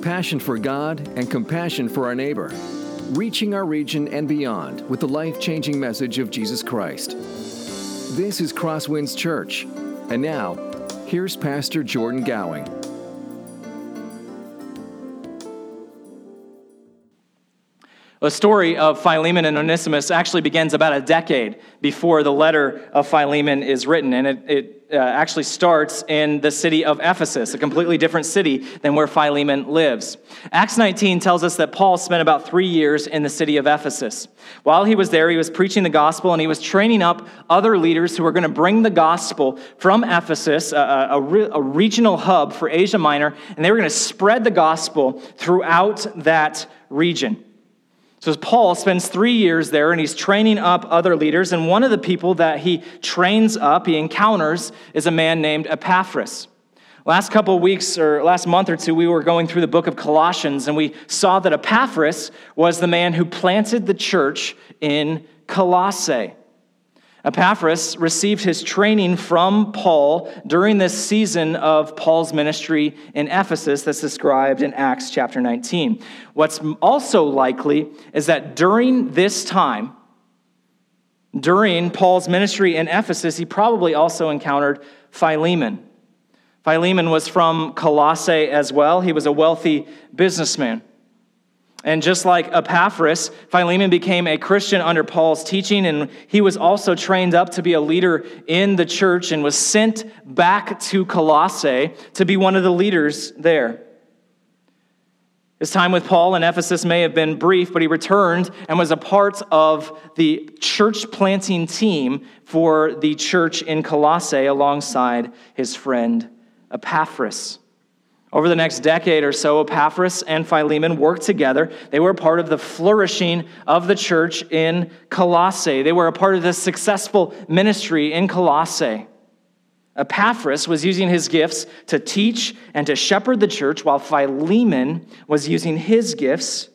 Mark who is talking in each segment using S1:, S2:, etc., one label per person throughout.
S1: passion for God and compassion for our neighbor, reaching our region and beyond with the life changing message of Jesus Christ. This is Crosswinds Church. And now, here's Pastor Jordan Gowing.
S2: The story of Philemon and Onesimus actually begins about a decade before the letter of Philemon is written, and it, it uh, actually starts in the city of Ephesus, a completely different city than where Philemon lives. Acts 19 tells us that Paul spent about three years in the city of Ephesus. While he was there, he was preaching the gospel and he was training up other leaders who were going to bring the gospel from Ephesus, a, a, a regional hub for Asia Minor, and they were going to spread the gospel throughout that region. So Paul spends three years there and he's training up other leaders. And one of the people that he trains up, he encounters, is a man named Epaphras. Last couple weeks or last month or two, we were going through the book of Colossians and we saw that Epaphras was the man who planted the church in Colossae. Epaphras received his training from Paul during this season of Paul's ministry in Ephesus that's described in Acts chapter 19. What's also likely is that during this time, during Paul's ministry in Ephesus, he probably also encountered Philemon. Philemon was from Colossae as well. He was a wealthy businessman. And just like Epaphras, Philemon became a Christian under Paul's teaching, and he was also trained up to be a leader in the church and was sent back to Colossae to be one of the leaders there. His time with Paul in Ephesus may have been brief, but he returned and was a part of the church planting team for the church in Colossae alongside his friend Epaphras. Over the next decade or so, Epaphras and Philemon worked together. They were a part of the flourishing of the church in Colossae. They were a part of the successful ministry in Colossae. Epaphras was using his gifts to teach and to shepherd the church, while Philemon was using his gifts,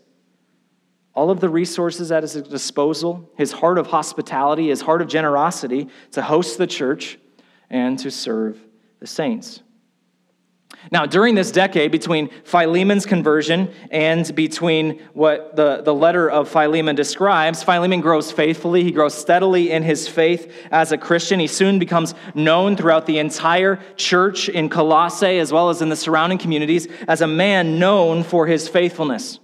S2: all of the resources at his disposal, his heart of hospitality, his heart of generosity, to host the church and to serve the saints. Now, during this decade between Philemon's conversion and between what the, the letter of Philemon describes, Philemon grows faithfully. He grows steadily in his faith as a Christian. He soon becomes known throughout the entire church in Colossae as well as in the surrounding communities as a man known for his faithfulness,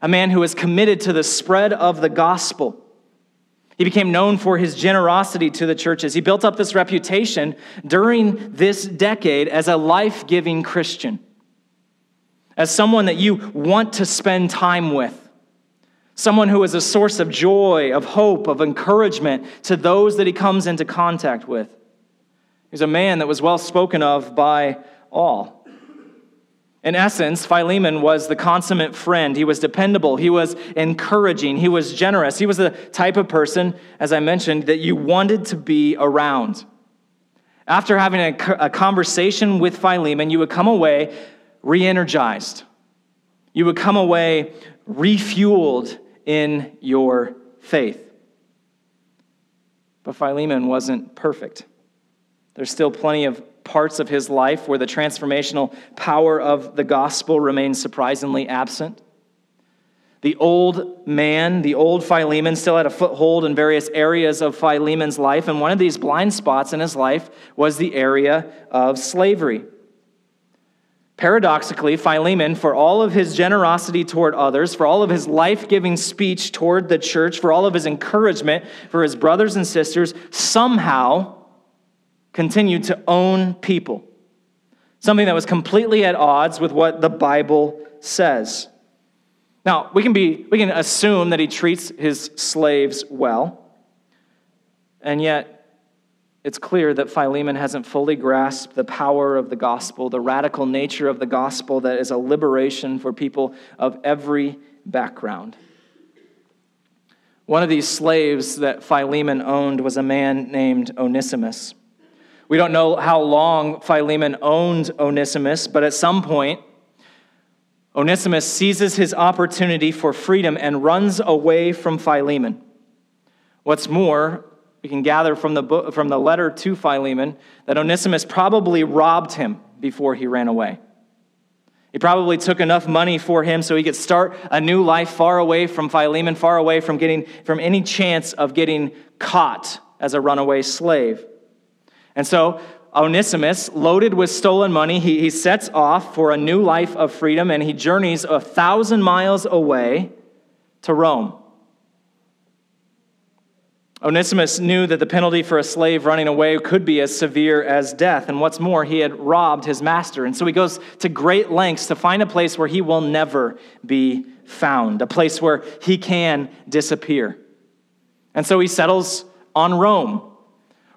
S2: a man who is committed to the spread of the gospel. He became known for his generosity to the churches. He built up this reputation during this decade as a life giving Christian, as someone that you want to spend time with, someone who is a source of joy, of hope, of encouragement to those that he comes into contact with. He's a man that was well spoken of by all. In essence, Philemon was the consummate friend. He was dependable. He was encouraging. He was generous. He was the type of person, as I mentioned, that you wanted to be around. After having a, a conversation with Philemon, you would come away re energized. You would come away refueled in your faith. But Philemon wasn't perfect. There's still plenty of parts of his life where the transformational power of the gospel remains surprisingly absent. The old man, the old Philemon, still had a foothold in various areas of Philemon's life, and one of these blind spots in his life was the area of slavery. Paradoxically, Philemon, for all of his generosity toward others, for all of his life giving speech toward the church, for all of his encouragement for his brothers and sisters, somehow continued to own people, something that was completely at odds with what the Bible says. Now, we can, be, we can assume that he treats his slaves well, and yet it's clear that Philemon hasn't fully grasped the power of the gospel, the radical nature of the gospel that is a liberation for people of every background. One of these slaves that Philemon owned was a man named Onesimus. We don't know how long Philemon owned Onesimus, but at some point, Onesimus seizes his opportunity for freedom and runs away from Philemon. What's more, we can gather from the, book, from the letter to Philemon that Onesimus probably robbed him before he ran away. He probably took enough money for him so he could start a new life far away from Philemon, far away from getting from any chance of getting caught as a runaway slave. And so Onesimus, loaded with stolen money, he, he sets off for a new life of freedom and he journeys a thousand miles away to Rome. Onesimus knew that the penalty for a slave running away could be as severe as death. And what's more, he had robbed his master. And so he goes to great lengths to find a place where he will never be found, a place where he can disappear. And so he settles on Rome.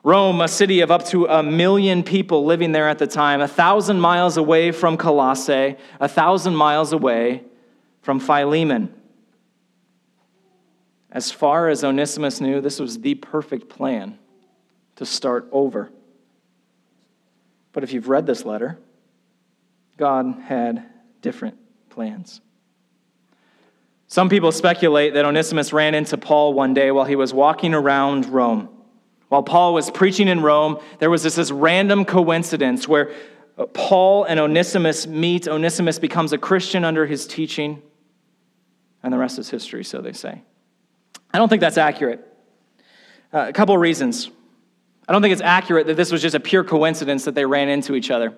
S2: Rome, a city of up to a million people living there at the time, a thousand miles away from Colossae, a thousand miles away from Philemon. As far as Onesimus knew, this was the perfect plan to start over. But if you've read this letter, God had different plans. Some people speculate that Onesimus ran into Paul one day while he was walking around Rome. While Paul was preaching in Rome, there was this, this random coincidence where Paul and Onesimus meet. Onesimus becomes a Christian under his teaching, and the rest is history, so they say. I don't think that's accurate. Uh, a couple of reasons. I don't think it's accurate that this was just a pure coincidence that they ran into each other.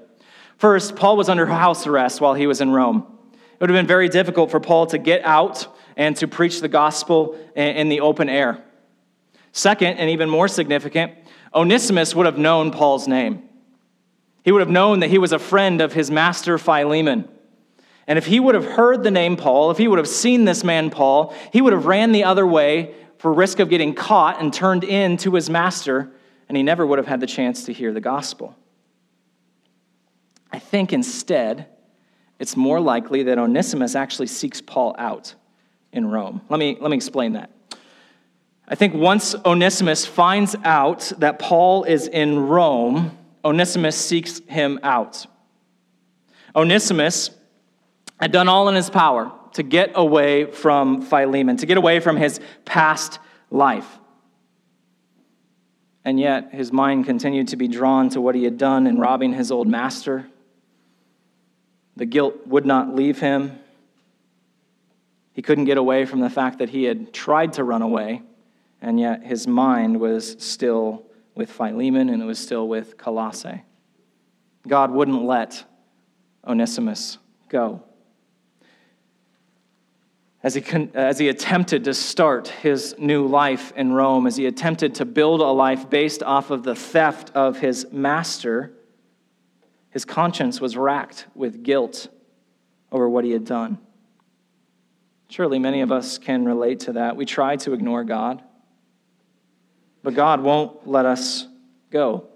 S2: First, Paul was under house arrest while he was in Rome. It would have been very difficult for Paul to get out and to preach the gospel in the open air. Second, and even more significant, Onesimus would have known Paul's name. He would have known that he was a friend of his master Philemon. And if he would have heard the name Paul, if he would have seen this man Paul, he would have ran the other way for risk of getting caught and turned in to his master, and he never would have had the chance to hear the gospel. I think instead, it's more likely that Onesimus actually seeks Paul out in Rome. Let me, let me explain that. I think once Onesimus finds out that Paul is in Rome, Onesimus seeks him out. Onesimus had done all in his power to get away from Philemon, to get away from his past life. And yet, his mind continued to be drawn to what he had done in robbing his old master. The guilt would not leave him. He couldn't get away from the fact that he had tried to run away, and yet his mind was still with Philemon and it was still with Colossae. God wouldn't let Onesimus go as he, as he attempted to start his new life in Rome, as he attempted to build a life based off of the theft of his master, his conscience was racked with guilt over what he had done. Surely many of us can relate to that. We try to ignore God, but God won't let us go.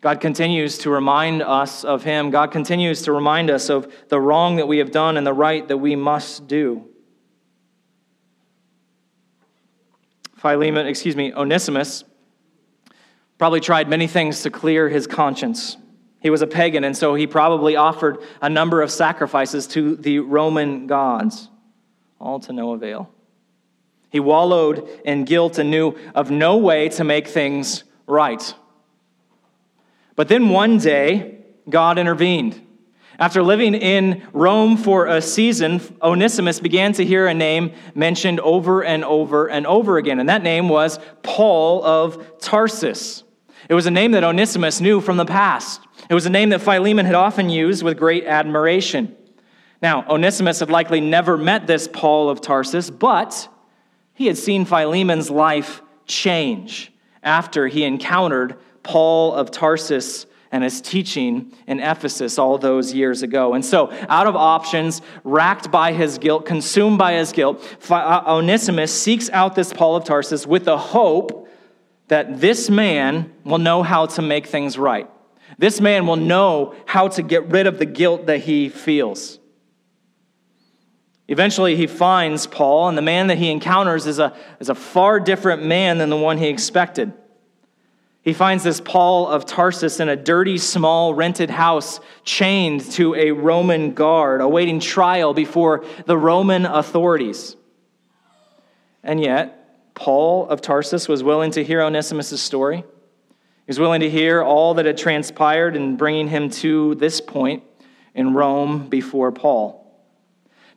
S2: God continues to remind us of Him. God continues to remind us of the wrong that we have done and the right that we must do. Philemon, excuse me, Onesimus, probably tried many things to clear his conscience. He was a pagan, and so he probably offered a number of sacrifices to the Roman gods, all to no avail. He wallowed in guilt and knew of no way to make things right. But then one day, God intervened. After living in Rome for a season, Onesimus began to hear a name mentioned over and over and over again, and that name was Paul of Tarsus. It was a name that Onesimus knew from the past. It was a name that Philemon had often used with great admiration. Now, Onesimus had likely never met this Paul of Tarsus, but he had seen Philemon's life change after he encountered Paul of Tarsus and his teaching in Ephesus all those years ago. And so, out of options, racked by his guilt, consumed by his guilt, uh, Onesimus seeks out this Paul of Tarsus with the hope that this man will know how to make things right. This man will know how to get rid of the guilt that he feels. Eventually, he finds Paul, and the man that he encounters is a, is a far different man than the one he expected. He finds this Paul of Tarsus in a dirty, small, rented house, chained to a Roman guard, awaiting trial before the Roman authorities. And yet, Paul of Tarsus was willing to hear Onesimus' story. He was willing to hear all that had transpired in bringing him to this point in Rome before Paul.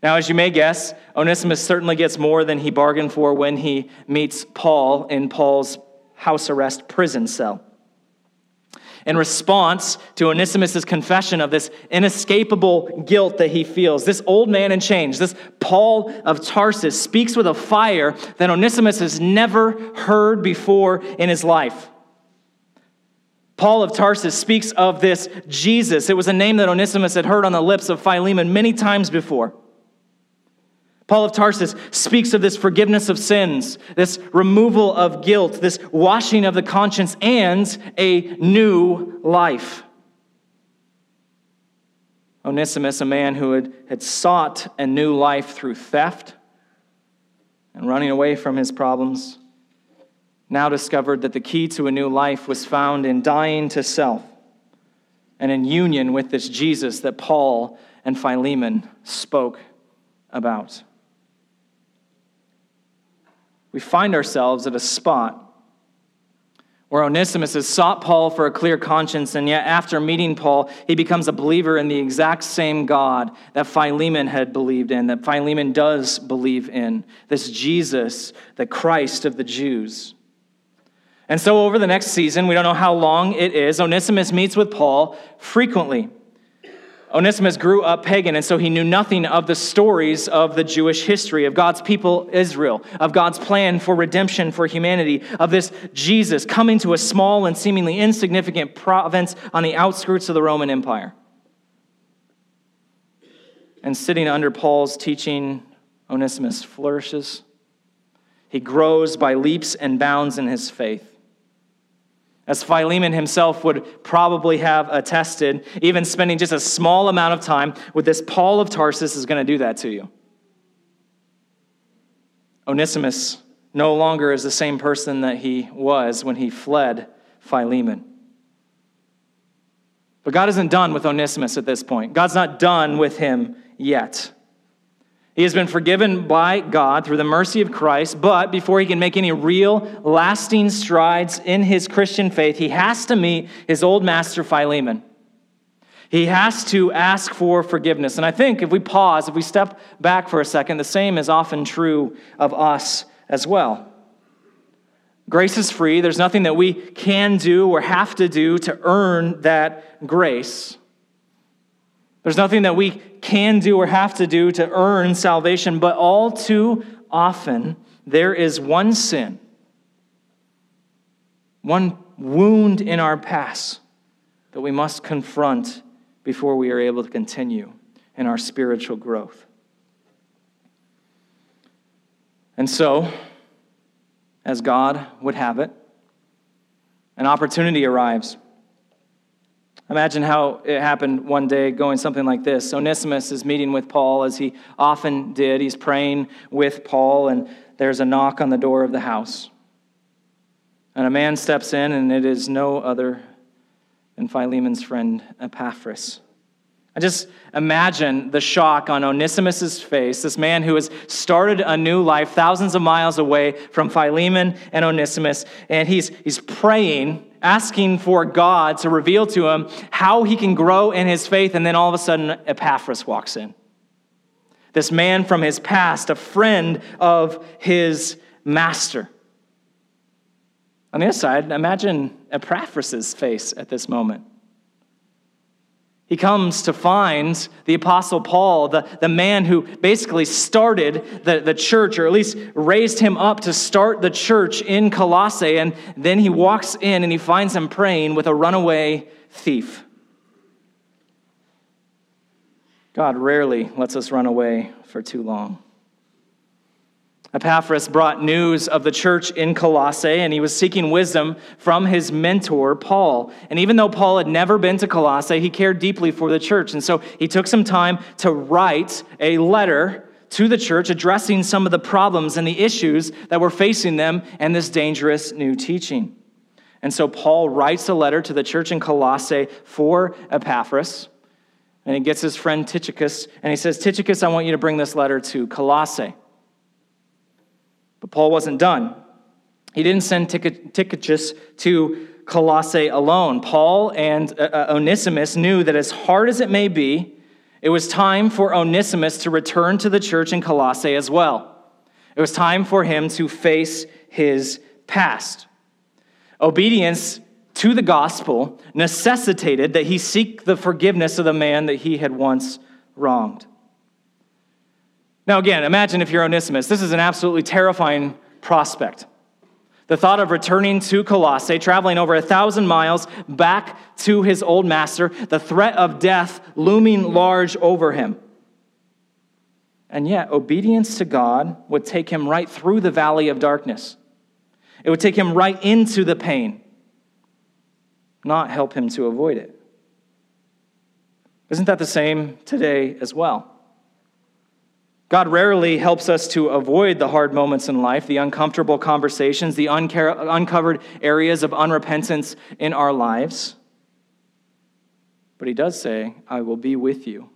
S2: Now, as you may guess, Onesimus certainly gets more than he bargained for when he meets Paul in Paul's house arrest prison cell. In response to Onesimus' confession of this inescapable guilt that he feels, this old man in chains, this Paul of Tarsus, speaks with a fire that Onesimus has never heard before in his life. Paul of Tarsus speaks of this Jesus. It was a name that Onesimus had heard on the lips of Philemon many times before. Paul of Tarsus speaks of this forgiveness of sins, this removal of guilt, this washing of the conscience, and a new life. Onesimus, a man who had, had sought a new life through theft and running away from his problems, now discovered that the key to a new life was found in dying to self and in union with this Jesus that Paul and Philemon spoke about we find ourselves at a spot where Onesimus has sought Paul for a clear conscience, and yet after meeting Paul, he becomes a believer in the exact same God that Philemon had believed in, that Philemon does believe in this Jesus, the Christ of the Jews. And so, over the next season, we don't know how long it is, Onesimus meets with Paul frequently. Onesimus grew up pagan, and so he knew nothing of the stories of the Jewish history, of God's people, Israel, of God's plan for redemption for humanity, of this Jesus coming to a small and seemingly insignificant province on the outskirts of the Roman Empire. And sitting under Paul's teaching, Onesimus flourishes. He grows by leaps and bounds in his faith. As Philemon himself would probably have attested, even spending just a small amount of time with this Paul of Tarsus is going to do that to you. Onesimus no longer is the same person that he was when he fled Philemon. But God isn't done with Onesimus at this point. God's not done with him yet. He has been forgiven by God through the mercy of Christ, but before he can make any real, lasting strides in his Christian faith, he has to meet his old master Philemon. He has to ask for forgiveness. And I think if we pause, if we step back for a second, the same is often true of us as well. Grace is free. There's nothing that we can do or have to do to earn that grace. There's nothing that we can do or have to do to earn salvation, but all too often there is one sin, one wound in our past that we must confront before we are able to continue in our spiritual growth. And so, as God would have it, an opportunity arrives Imagine how it happened one day going something like this. Onesimus is meeting with Paul as he often did. He's praying with Paul, and there's a knock on the door of the house. And a man steps in, and it is no other than Philemon's friend Epaphras. I just imagine the shock on Onesimus's face, this man who has started a new life thousands of miles away from Philemon and Onesimus, and he's, he's praying asking for God to reveal to him how he can grow in his faith, and then all of a sudden, Epaphras walks in. This man from his past, a friend of his master. On the other side, imagine Epaphras' face at this moment. He comes to find the Apostle Paul, the, the man who basically started the, the church, or at least raised him up to start the church in Colossae. And then he walks in and he finds him praying with a runaway thief. God rarely lets us run away for too long. Epaphras brought news of the church in Colossae, and he was seeking wisdom from his mentor, Paul. And even though Paul had never been to Colossae, he cared deeply for the church. And so he took some time to write a letter to the church addressing some of the problems and the issues that were facing them and this dangerous new teaching. And so Paul writes a letter to the church in Colossae for Epaphras. And he gets his friend Tychicus, and he says, Tychicus, I want you to bring this letter to Colossae. But Paul wasn't done. He didn't send Tychicus to Colossae alone. Paul and uh, uh, Onesimus knew that as hard as it may be it was time for Onesimus to return to the church in Colossae as well. It was time for him to face his past. Obedience to the gospel necessitated that he seek the forgiveness of the man that he had once wronged. Now, again, imagine if you're Onesimus. This is an absolutely terrifying prospect. The thought of returning to Colossae, traveling over a thousand miles back to his old master, the threat of death looming large over him. And yet, obedience to God would take him right through the valley of darkness. It would take him right into the pain, not help him to avoid it. Isn't that the same today as well? God rarely helps us to avoid the hard moments in life, the uncomfortable conversations, the uncovered areas of unrepentance in our lives. But He does say, I will be with you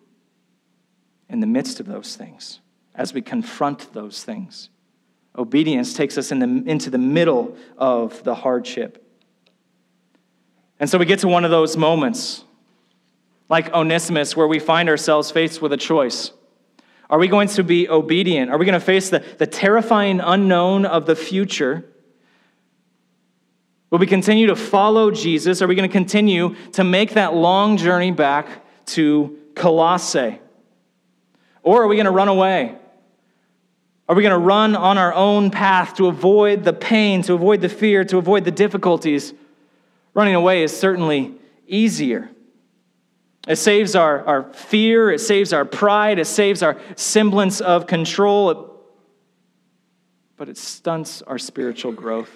S2: in the midst of those things as we confront those things. Obedience takes us in the, into the middle of the hardship. And so we get to one of those moments, like Onesimus, where we find ourselves faced with a choice. Are we going to be obedient? Are we going to face the, the terrifying unknown of the future? Will we continue to follow Jesus? Are we going to continue to make that long journey back to Colossae? Or are we going to run away? Are we going to run on our own path to avoid the pain, to avoid the fear, to avoid the difficulties? Running away is certainly easier. It saves our, our fear, it saves our pride, it saves our semblance of control, but it stunts our spiritual growth.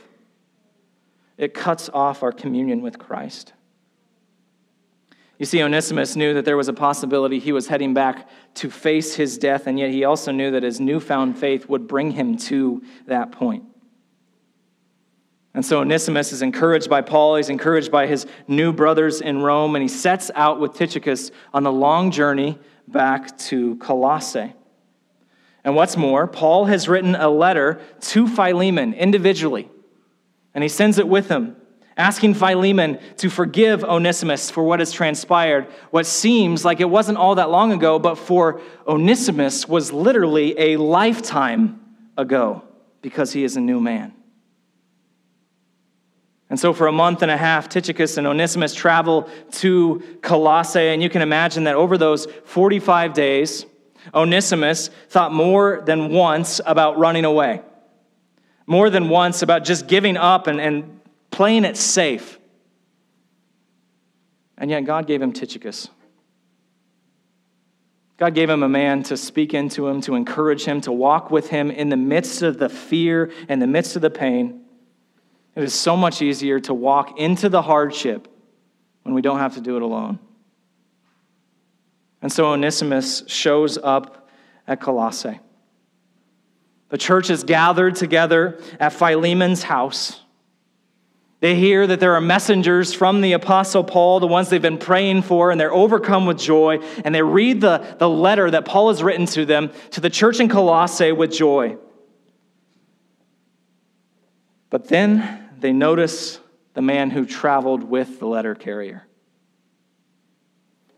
S2: It cuts off our communion with Christ. You see, Onesimus knew that there was a possibility he was heading back to face his death, and yet he also knew that his newfound faith would bring him to that point. And so Onesimus is encouraged by Paul, he's encouraged by his new brothers in Rome, and he sets out with Tychicus on the long journey back to Colossae. And what's more, Paul has written a letter to Philemon individually, and he sends it with him, asking Philemon to forgive Onesimus for what has transpired. What seems like it wasn't all that long ago, but for Onesimus was literally a lifetime ago because he is a new man. And so, for a month and a half, Tychicus and Onesimus travel to Colossae, and you can imagine that over those 45 days, Onesimus thought more than once about running away, more than once about just giving up and, and playing it safe. And yet, God gave him Tychicus. God gave him a man to speak into him, to encourage him, to walk with him in the midst of the fear, in the midst of the pain. It is so much easier to walk into the hardship when we don't have to do it alone. And so Onesimus shows up at Colossae. The church is gathered together at Philemon's house. They hear that there are messengers from the Apostle Paul, the ones they've been praying for, and they're overcome with joy. And they read the, the letter that Paul has written to them, to the church in Colossae, with joy. But then they notice the man who traveled with the letter carrier.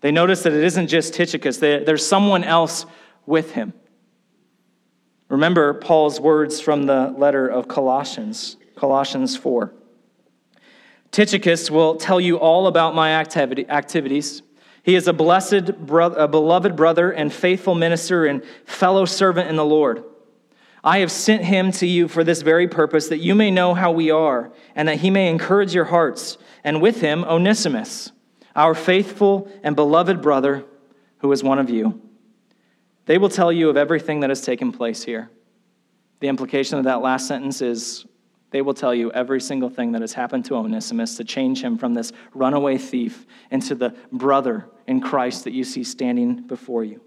S2: They notice that it isn't just Tychicus, there's someone else with him. Remember Paul's words from the letter of Colossians, Colossians 4. Tychicus will tell you all about my activity, activities. He is a blessed, bro- a beloved brother and faithful minister and fellow servant in the Lord. I have sent him to you for this very purpose, that you may know how we are, and that he may encourage your hearts, and with him Onesimus, our faithful and beloved brother, who is one of you. They will tell you of everything that has taken place here. The implication of that last sentence is they will tell you every single thing that has happened to Onesimus to change him from this runaway thief into the brother in Christ that you see standing before you.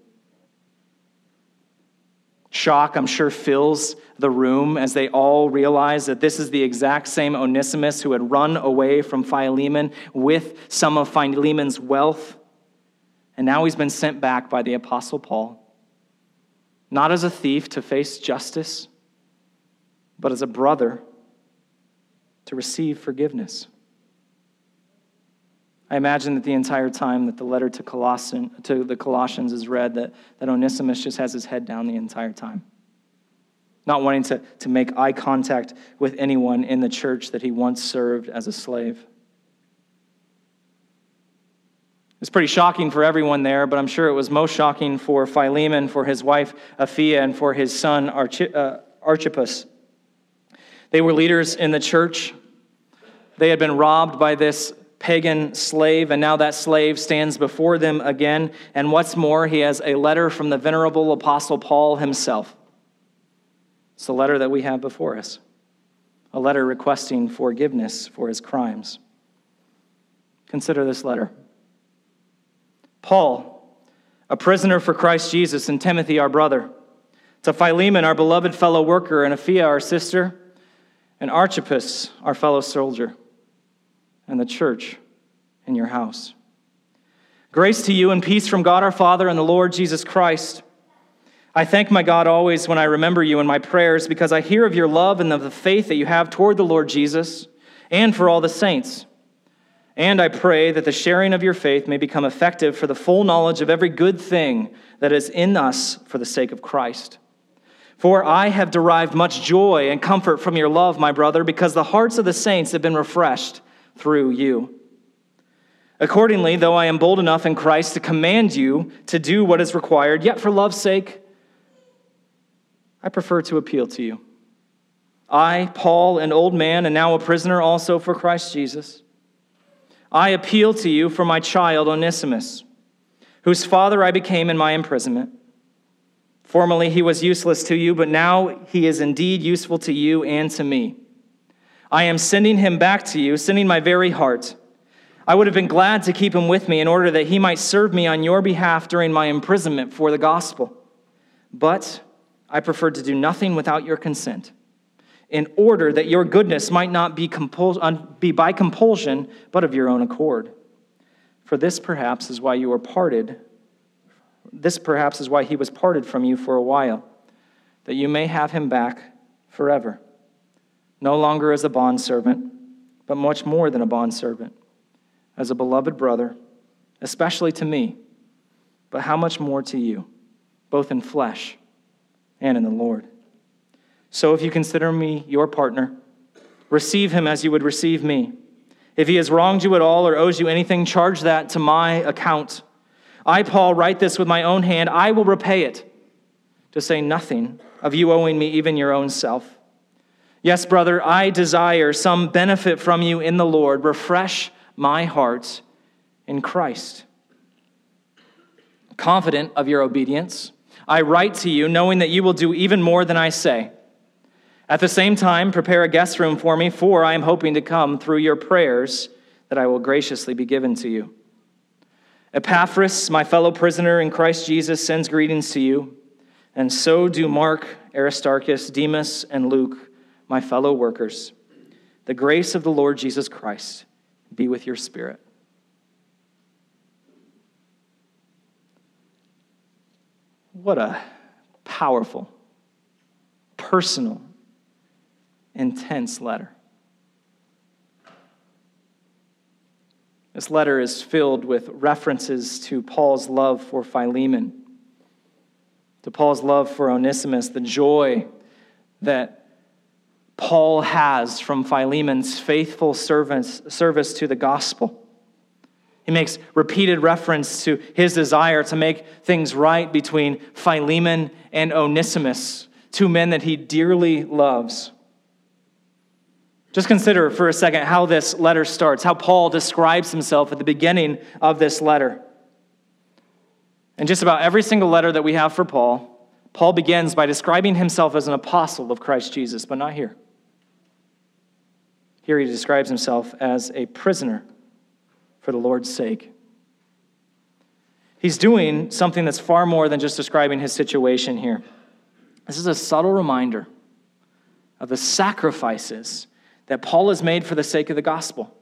S2: Shock, I'm sure, fills the room as they all realize that this is the exact same Onesimus who had run away from Philemon with some of Philemon's wealth. And now he's been sent back by the Apostle Paul, not as a thief to face justice, but as a brother to receive forgiveness. I imagine that the entire time that the letter to, to the Colossians is read, that, that Onesimus just has his head down the entire time, not wanting to, to make eye contact with anyone in the church that he once served as a slave. It's pretty shocking for everyone there, but I'm sure it was most shocking for Philemon, for his wife Apphia, and for his son uh, Archippus. They were leaders in the church. They had been robbed by this pagan slave, and now that slave stands before them again. And what's more, he has a letter from the venerable Apostle Paul himself. It's the letter that we have before us a letter requesting forgiveness for his crimes. Consider this letter. Paul, a prisoner for Christ Jesus, and Timothy, our brother, to Philemon, our beloved fellow worker, and Apphia, our sister, and Archippus, our fellow soldier, and the church in your house. Grace to you and peace from God our Father and the Lord Jesus Christ. I thank my God always when I remember you in my prayers because I hear of your love and of the faith that you have toward the Lord Jesus and for all the saints. And I pray that the sharing of your faith may become effective for the full knowledge of every good thing that is in us for the sake of Christ. For I have derived much joy and comfort from your love, my brother, because the hearts of the saints have been refreshed through you. Accordingly, though I am bold enough in Christ to command you to do what is required, yet for love's sake, I prefer to appeal to you. I, Paul, an old man, and now a prisoner also for Christ Jesus I appeal to you for my child Onesimus, whose father I became in my imprisonment. Formerly he was useless to you, but now he is indeed useful to you and to me. I am sending him back to you, sending my very heart. I would have been glad to keep him with me in order that he might serve me on your behalf during my imprisonment for the gospel. But I preferred to do nothing without your consent in order that your goodness might not be, compul- be by compulsion, but of your own accord. For this perhaps is why you were parted. This perhaps is why he was parted from you for a while, that you may have him back forever, no longer as a bondservant, but much more than a bondservant, as a beloved brother, especially to me, but how much more to you, both in flesh and in the Lord. So if you consider me your partner, receive him as you would receive me. If he has wronged you at all or owes you anything, charge that to my account. I, Paul, write this with my own hand. I will repay it, to say nothing of you owing me even your own self. Yes, brother, I desire some benefit from you in the Lord. Refresh my heart in Christ. Confident of your obedience, I write to you, knowing that you will do even more than I say. At the same time, prepare a guest room for me, for I am hoping to come through your prayers that I will graciously be given to you. Epaphras, my fellow prisoner in Christ Jesus, sends greetings to you, and so do Mark, Aristarchus, Demas, and Luke, my fellow workers. The grace of the Lord Jesus Christ be with your spirit. What a powerful, personal, intense letter. This letter is filled with references to Paul's love for Philemon, to Paul's love for Onesimus, the joy that Paul has from Philemon's faithful service, service to the gospel. He makes repeated reference to his desire to make things right between Philemon and Onesimus, two men that he dearly loves. Just consider for a second how this letter starts, how Paul describes himself at the beginning of this letter. And just about every single letter that we have for Paul, Paul begins by describing himself as an apostle of Christ Jesus, but not here. Here he describes himself as a prisoner for the Lord's sake. He's doing something that's far more than just describing his situation here. This is a subtle reminder of the sacrifices that Paul has made for the sake of the gospel.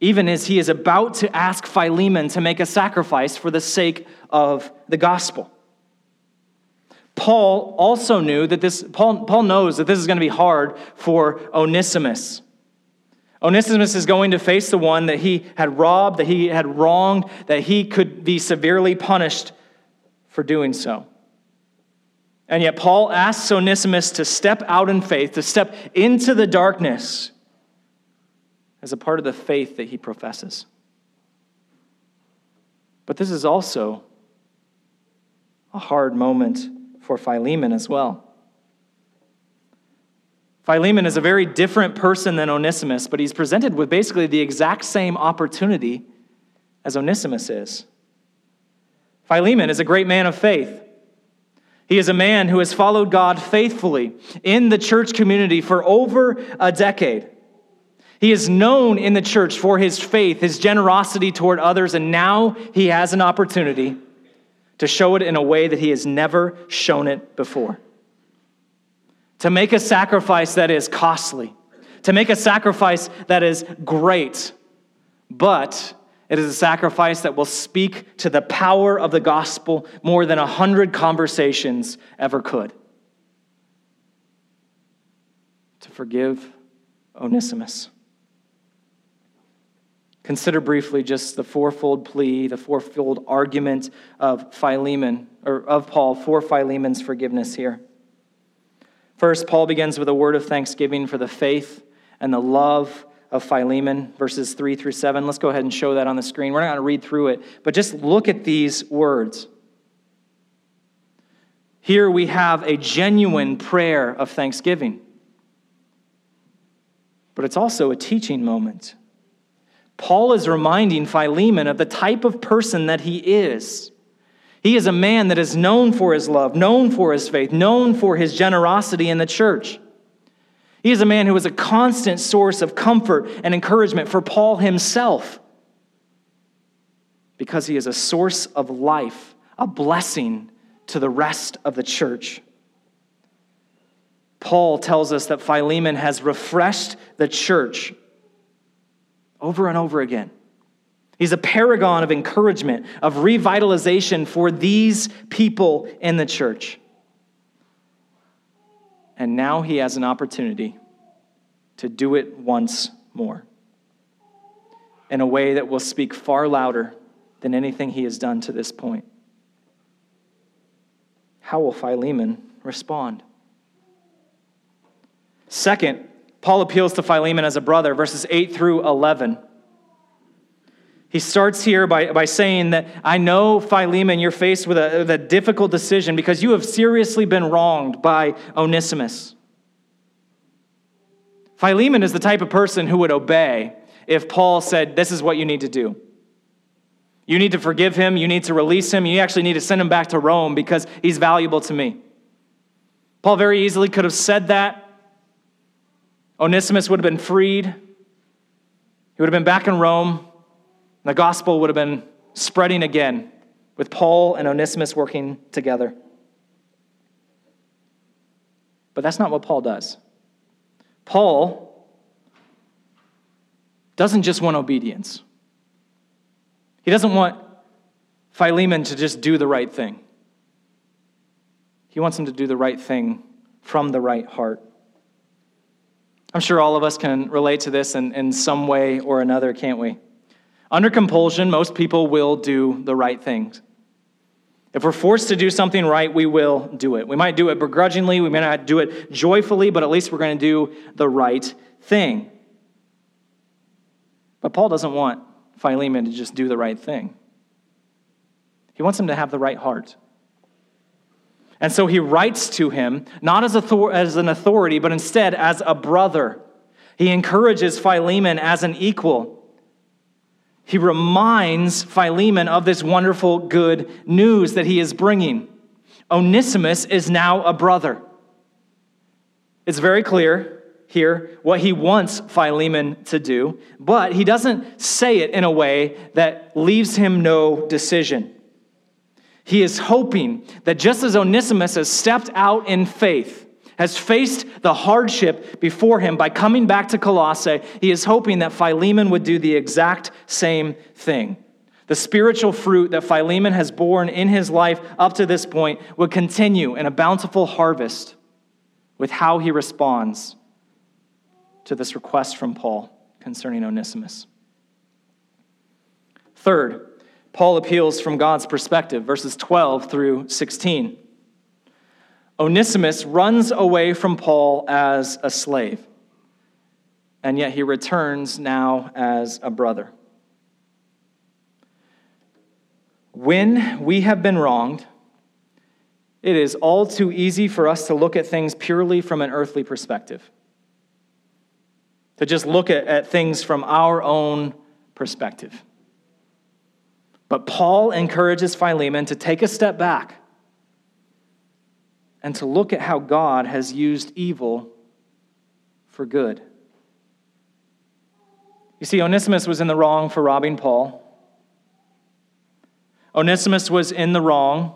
S2: Even as he is about to ask Philemon to make a sacrifice for the sake of the gospel. Paul also knew that this, Paul, Paul knows that this is going to be hard for Onesimus. Onesimus is going to face the one that he had robbed, that he had wronged, that he could be severely punished for doing so. And yet, Paul asks Onesimus to step out in faith, to step into the darkness as a part of the faith that he professes. But this is also a hard moment for Philemon as well. Philemon is a very different person than Onesimus, but he's presented with basically the exact same opportunity as Onesimus is. Philemon is a great man of faith. He is a man who has followed God faithfully in the church community for over a decade. He is known in the church for his faith, his generosity toward others, and now he has an opportunity to show it in a way that he has never shown it before. To make a sacrifice that is costly, to make a sacrifice that is great, but it is a sacrifice that will speak to the power of the gospel more than a hundred conversations ever could. To forgive Onesimus. Consider briefly just the fourfold plea, the fourfold argument of Philemon, or of Paul for Philemon's forgiveness here. First, Paul begins with a word of thanksgiving for the faith and the love of Philemon, verses 3 through 7. Let's go ahead and show that on the screen. We're not going to read through it, but just look at these words. Here we have a genuine prayer of thanksgiving, but it's also a teaching moment. Paul is reminding Philemon of the type of person that he is. He is a man that is known for his love, known for his faith, known for his generosity in the church. He is a man who is a constant source of comfort and encouragement for Paul himself because he is a source of life, a blessing to the rest of the church. Paul tells us that Philemon has refreshed the church over and over again. He's a paragon of encouragement, of revitalization for these people in the church. And now he has an opportunity to do it once more in a way that will speak far louder than anything he has done to this point. How will Philemon respond? Second, Paul appeals to Philemon as a brother, verses 8 through 11. He starts here by, by saying that I know, Philemon, you're faced with a, with a difficult decision because you have seriously been wronged by Onesimus. Philemon is the type of person who would obey if Paul said, This is what you need to do. You need to forgive him, you need to release him, you actually need to send him back to Rome because he's valuable to me. Paul very easily could have said that Onesimus would have been freed. He would have been back in Rome. The gospel would have been spreading again with Paul and Onesimus working together. But that's not what Paul does. Paul doesn't just want obedience, he doesn't want Philemon to just do the right thing. He wants him to do the right thing from the right heart. I'm sure all of us can relate to this in, in some way or another, can't we? Under compulsion, most people will do the right things. If we're forced to do something right, we will do it. We might do it begrudgingly, we may not do it joyfully, but at least we're going to do the right thing. But Paul doesn't want Philemon to just do the right thing, he wants him to have the right heart. And so he writes to him, not as, author- as an authority, but instead as a brother. He encourages Philemon as an equal. He reminds Philemon of this wonderful good news that he is bringing. Onesimus is now a brother. It's very clear here what he wants Philemon to do, but he doesn't say it in a way that leaves him no decision. He is hoping that just as Onesimus has stepped out in faith, has faced the hardship before him by coming back to Colossae, he is hoping that Philemon would do the exact same thing. The spiritual fruit that Philemon has borne in his life up to this point would continue in a bountiful harvest with how he responds to this request from Paul. concerning Onesimus. Third, Paul appeals from God's perspective, verses 12 through 16. Onesimus runs away from Paul as a slave, and yet he returns now as a brother. When we have been wronged, it is all too easy for us to look at things purely from an earthly perspective, to just look at, at things from our own perspective. But Paul encourages Philemon to take a step back and to look at how God has used evil for good. You see, Onesimus was in the wrong for robbing Paul. Onesimus was in the wrong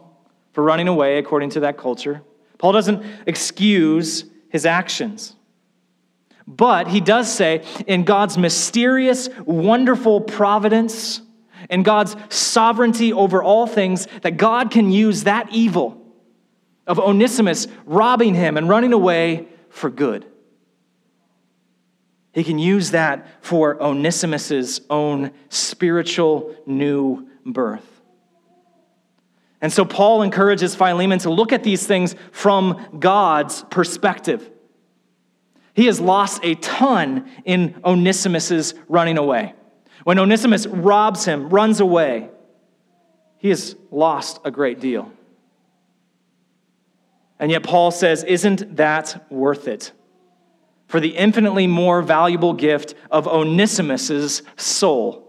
S2: for running away according to that culture. Paul doesn't excuse his actions. But he does say, in God's mysterious, wonderful providence, and God's sovereignty over all things, that God can use that evil of Onesimus robbing him and running away for good. He can use that for Onesimus's own spiritual new birth. And so Paul encourages Philemon to look at these things from God's perspective. He has lost a ton in Onesimus's running away. When Onesimus robs him, runs away, he has lost a great deal. And yet, Paul says, Isn't that worth it? For the infinitely more valuable gift of Onesimus's soul.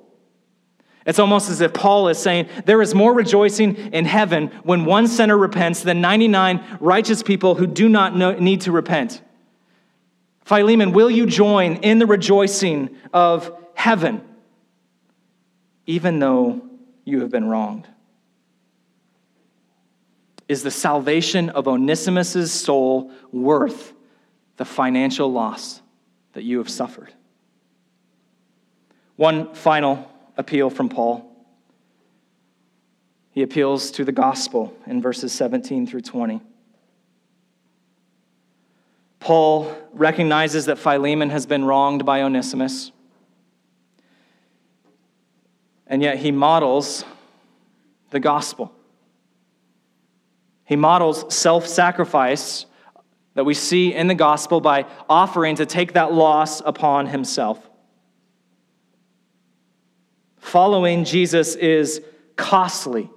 S2: It's almost as if Paul is saying, There is more rejoicing in heaven when one sinner repents than 99 righteous people who do not know, need to repent. Philemon, will you join in the rejoicing of heaven? Even though you have been wronged? Is the salvation of Onesimus' soul worth the financial loss that you have suffered? One final appeal from Paul. He appeals to the gospel in verses 17 through 20. Paul recognizes that Philemon has been wronged by Onesimus. And yet he models the gospel. He models self sacrifice that we see in the gospel by offering to take that loss upon himself. Following Jesus is costly.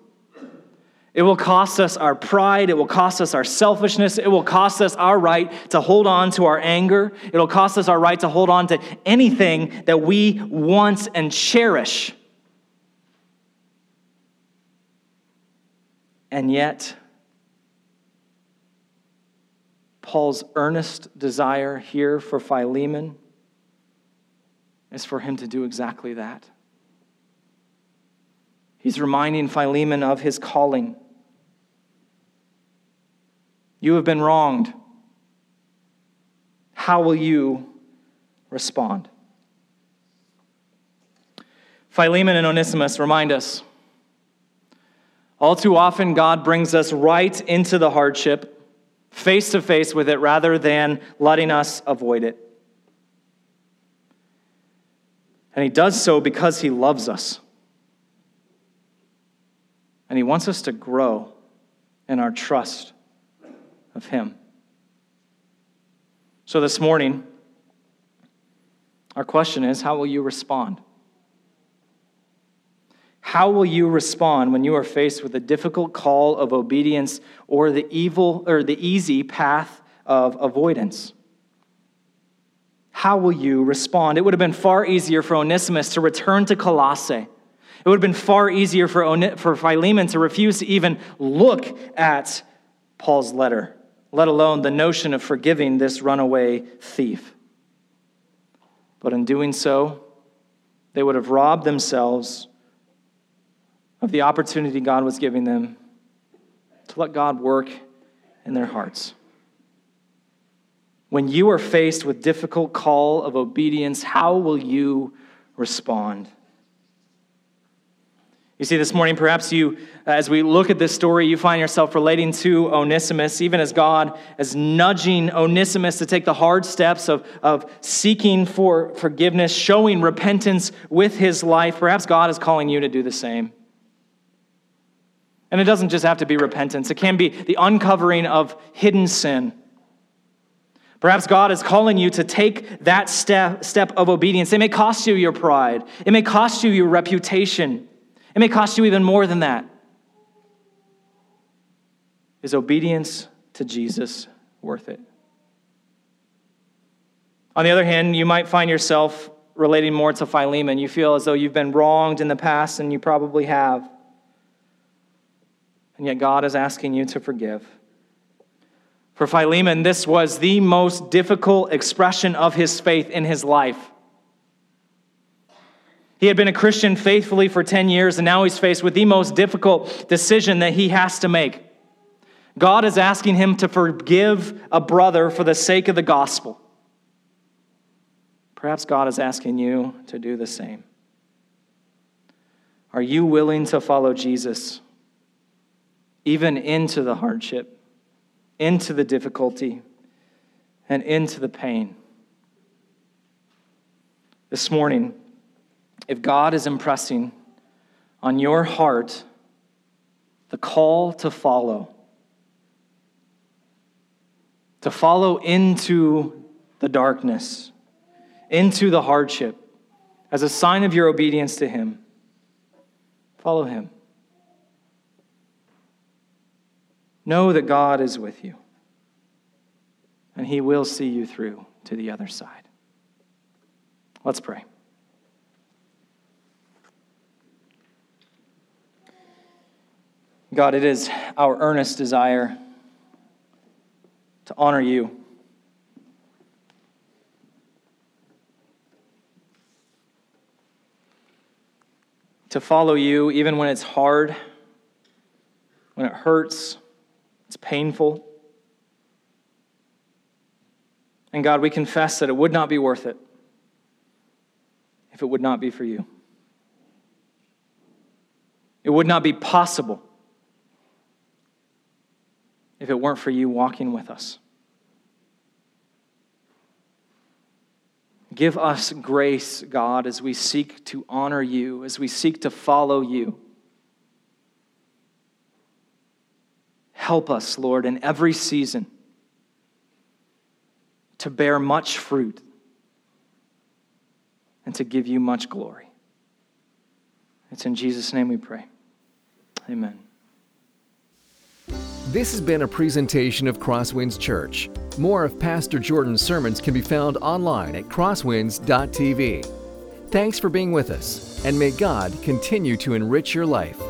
S2: It will cost us our pride. It will cost us our selfishness. It will cost us our right to hold on to our anger. It'll cost us our right to hold on to anything that we want and cherish. And yet, Paul's earnest desire here for Philemon is for him to do exactly that. He's reminding Philemon of his calling. You have been wronged. How will you respond? Philemon and Onesimus remind us all too often, God brings us right into the hardship, face to face with it, rather than letting us avoid it. And He does so because He loves us. And He wants us to grow in our trust of Him. So this morning, our question is how will you respond? How will you respond when you are faced with a difficult call of obedience or the evil or the easy path of avoidance? How will you respond? It would have been far easier for Onesimus to return to Colossae. It would have been far easier for, On- for Philemon to refuse to even look at Paul's letter, let alone the notion of forgiving this runaway thief. But in doing so, they would have robbed themselves of the opportunity God was giving them to let God work in their hearts. When you are faced with difficult call of obedience, how will you respond? You see, this morning, perhaps you, uh, as we look at this story, you find yourself relating to Onesimus, even as God is nudging Onesimus to take the hard steps of, of seeking for forgiveness, showing repentance with his life. Perhaps God is calling you to do the same. And it doesn't just have to be repentance, it can be the uncovering of hidden sin. Perhaps God is calling you to take that step, step of obedience. It may cost you your pride, it may cost you your reputation. It may cost you even more than that. Is obedience to Jesus worth it? On the other hand, you might find yourself relating more to Philemon. You feel as though you've been wronged in the past, and you probably have. And yet, God is asking you to forgive. For Philemon, this was the most difficult expression of his faith in his life. He had been a Christian faithfully for 10 years, and now he's faced with the most difficult decision that he has to make. God is asking him to forgive a brother for the sake of the gospel. Perhaps God is asking you to do the same. Are you willing to follow Jesus, even into the hardship, into the difficulty, and into the pain? This morning, if God is impressing on your heart the call to follow, to follow into the darkness, into the hardship, as a sign of your obedience to Him, follow Him. Know that God is with you, and He will see you through to the other side. Let's pray. God, it is our earnest desire to honor you. To follow you even when it's hard, when it hurts, it's painful. And God, we confess that it would not be worth it if it would not be for you. It would not be possible if it weren't for you walking with us. Give us grace, God, as we seek to honor you, as we seek to follow you. Help us, Lord, in every season to bear much fruit and to give you much glory. It's in Jesus' name we pray. Amen.
S1: This has been a presentation of Crosswinds Church. More of Pastor Jordan's sermons can be found online at crosswinds.tv. Thanks for being with us, and may God continue to enrich your life.